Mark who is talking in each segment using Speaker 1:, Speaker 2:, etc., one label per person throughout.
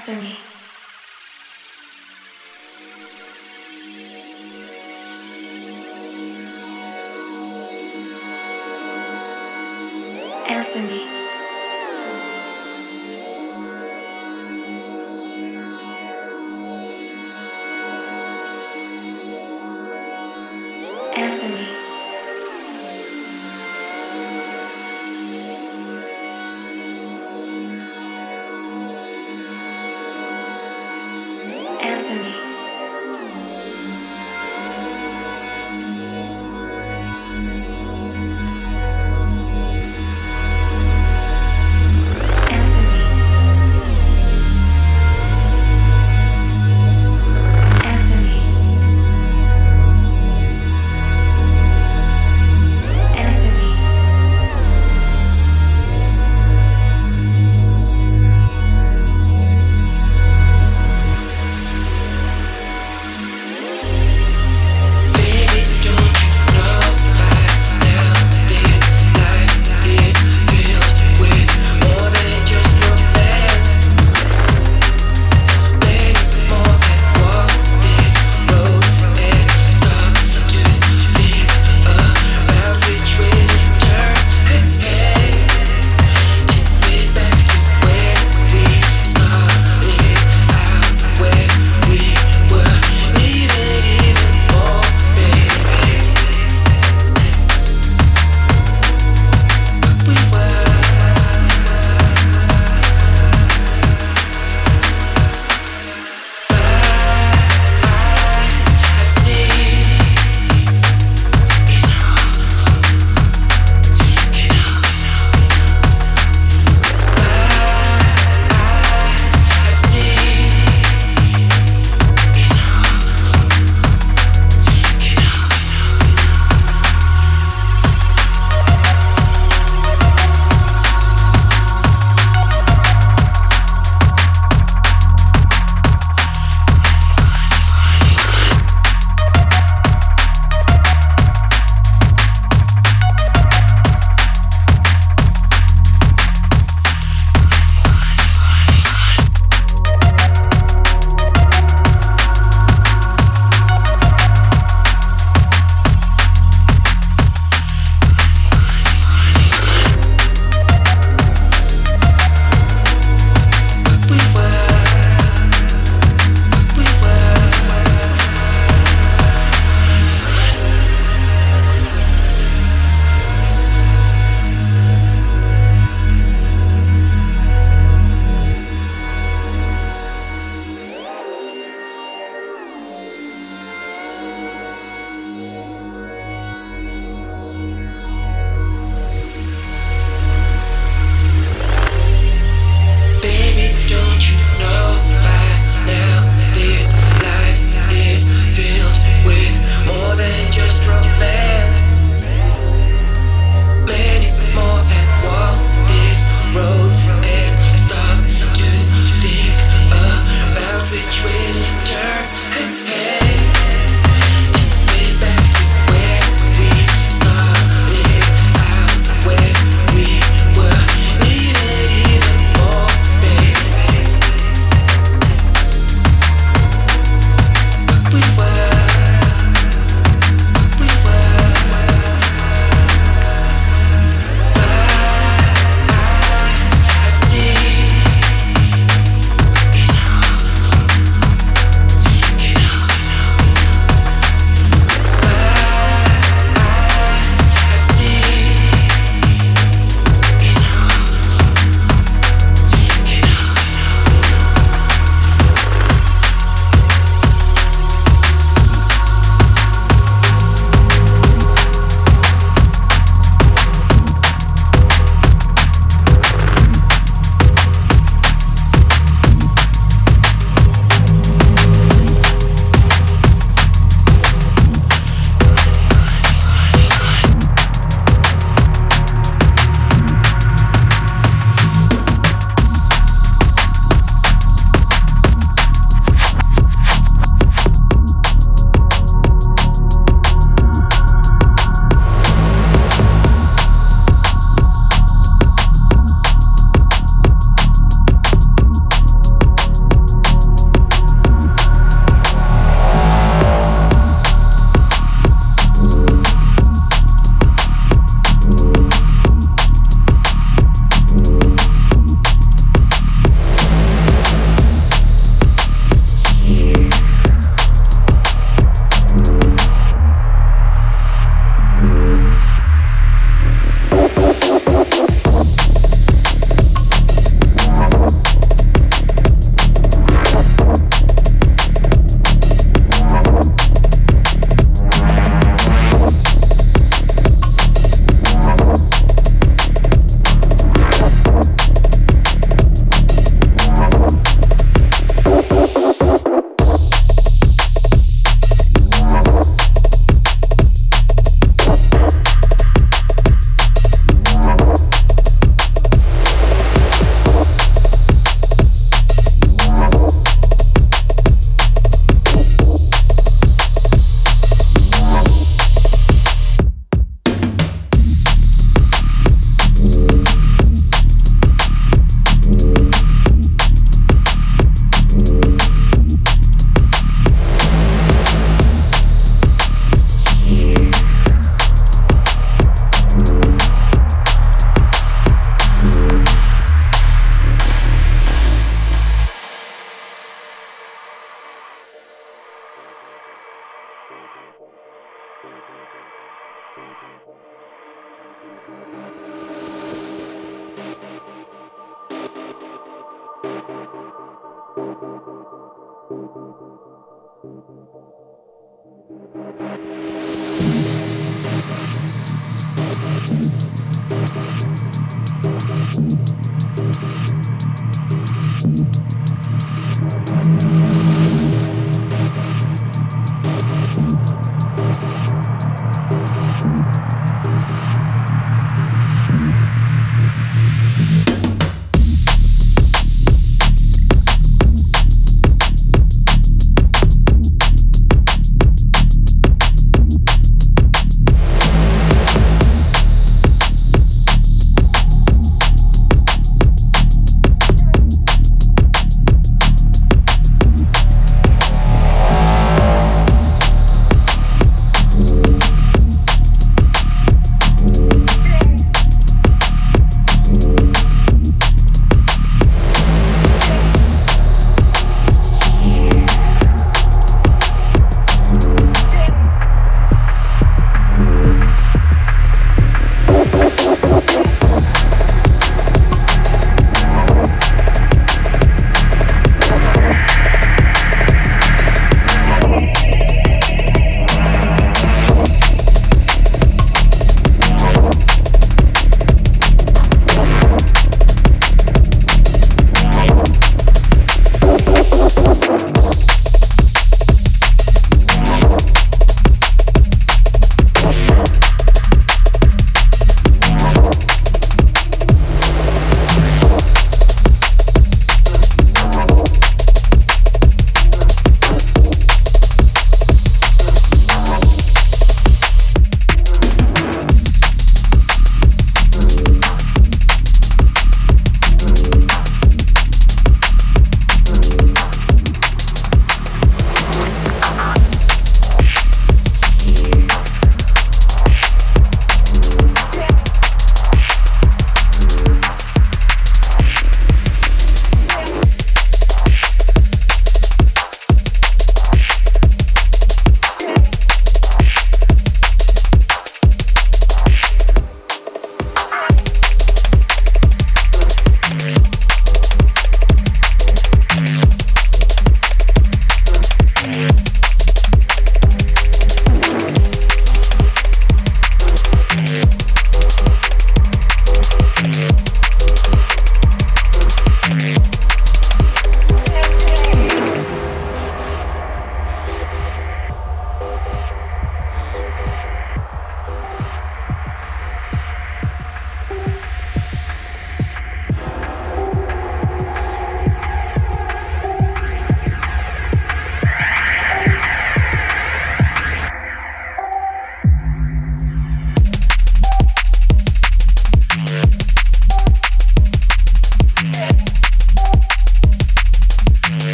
Speaker 1: Answer me.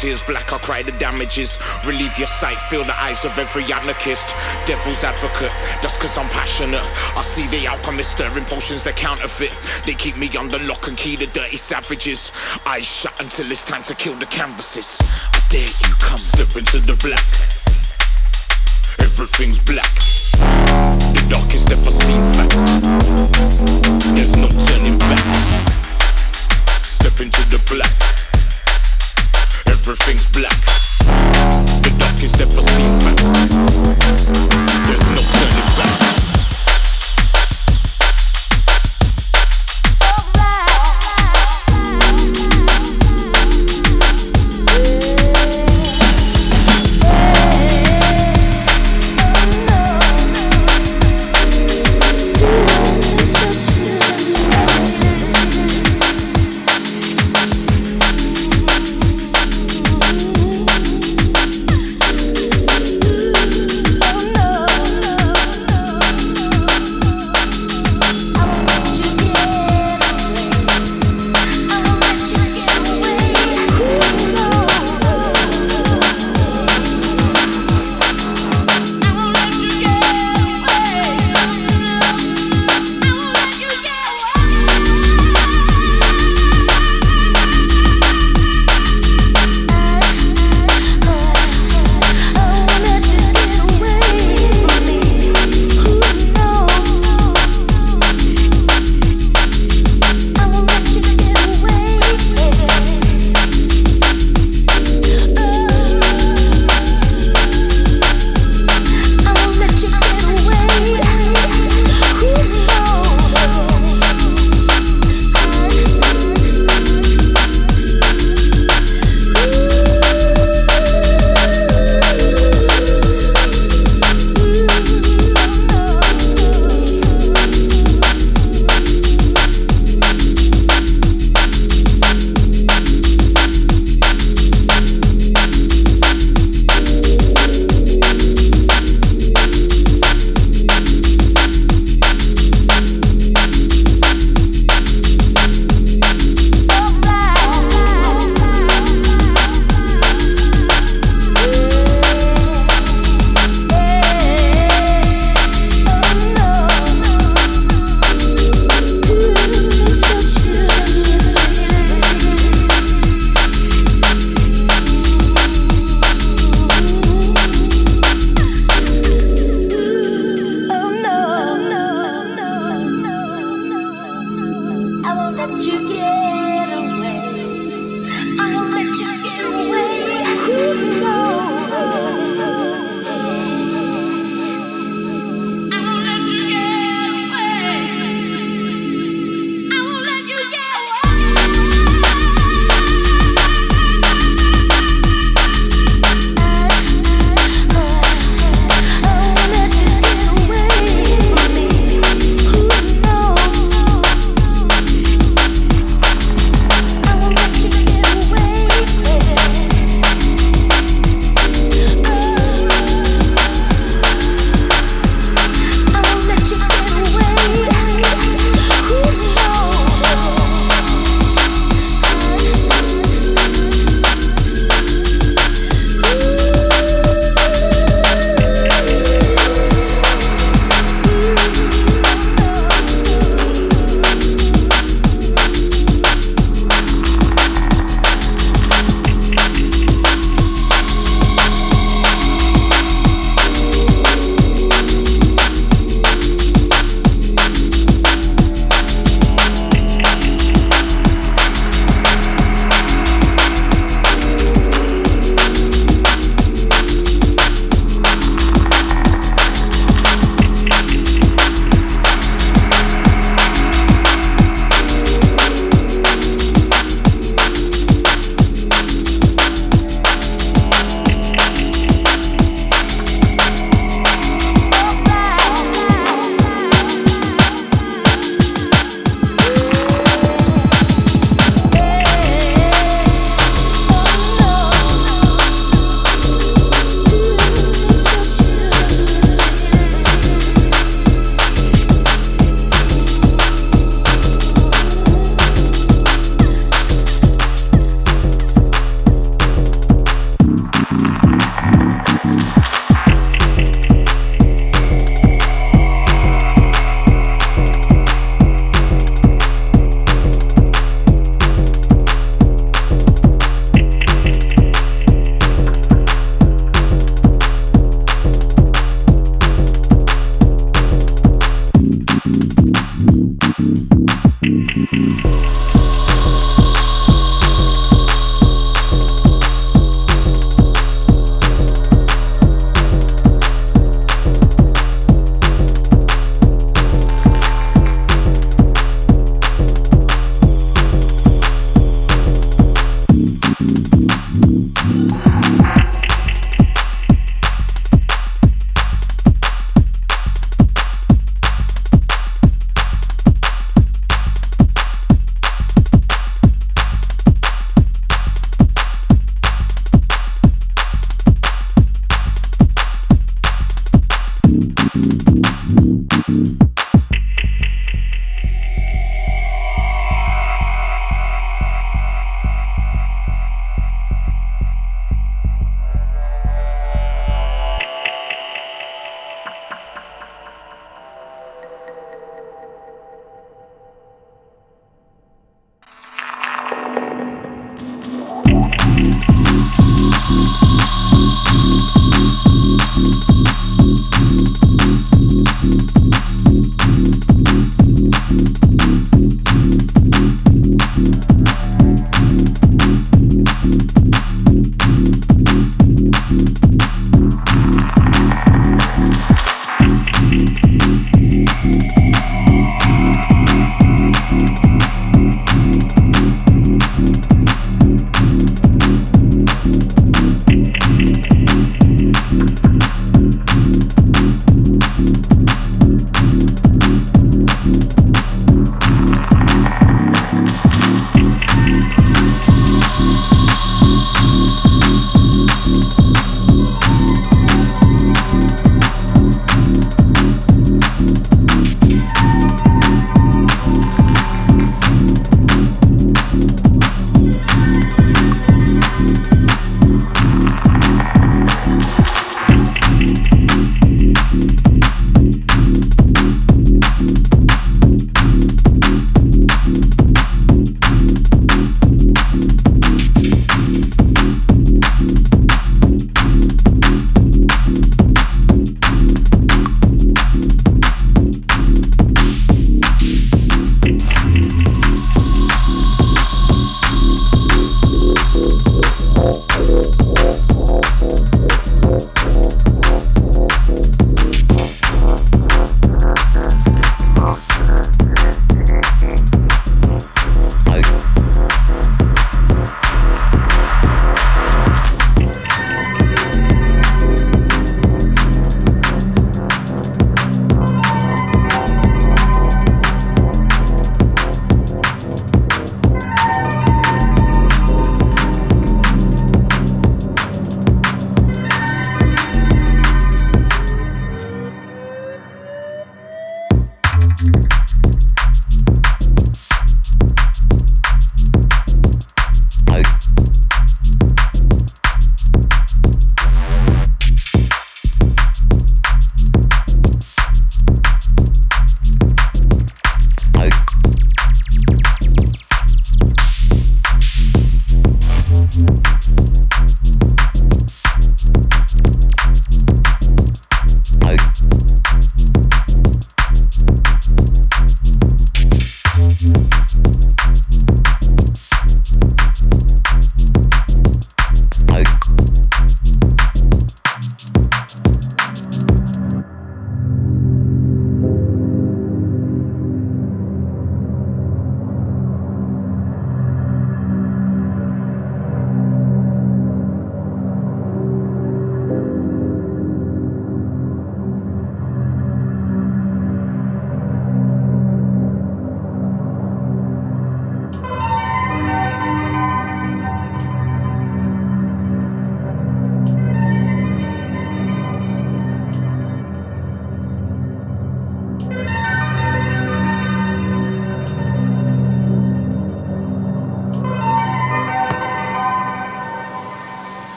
Speaker 2: tears black, I cry the damages. Relieve your sight, feel the eyes of every anarchist. Devil's advocate, just cause I'm passionate. I see the outcome is stirring potions that counterfeit. They keep me under lock and key, the dirty savages. Eyes shut until it's time to kill the canvases. I dare you come, step into the black. Everything's black. The darkest ever seen fact. There's no turning back. Step into the black everything's black. The darkest ever seen fact. There's no turning back.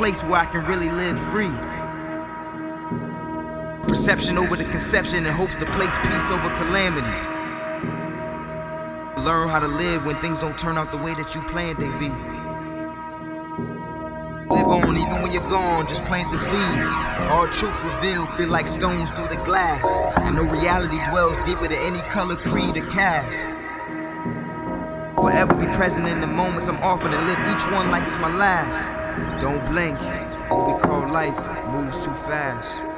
Speaker 3: place where I can really live free. Perception over the conception in hopes to place peace over calamities. Learn how to live when things don't turn out the way that you planned they be. Live on even when you're gone, just plant the seeds. All truths revealed feel like stones through the glass. I know reality dwells deeper than any color, creed, or caste. Forever be present in the moments I'm offering and live each one like it's my last. Don't blink. What we call life moves too fast.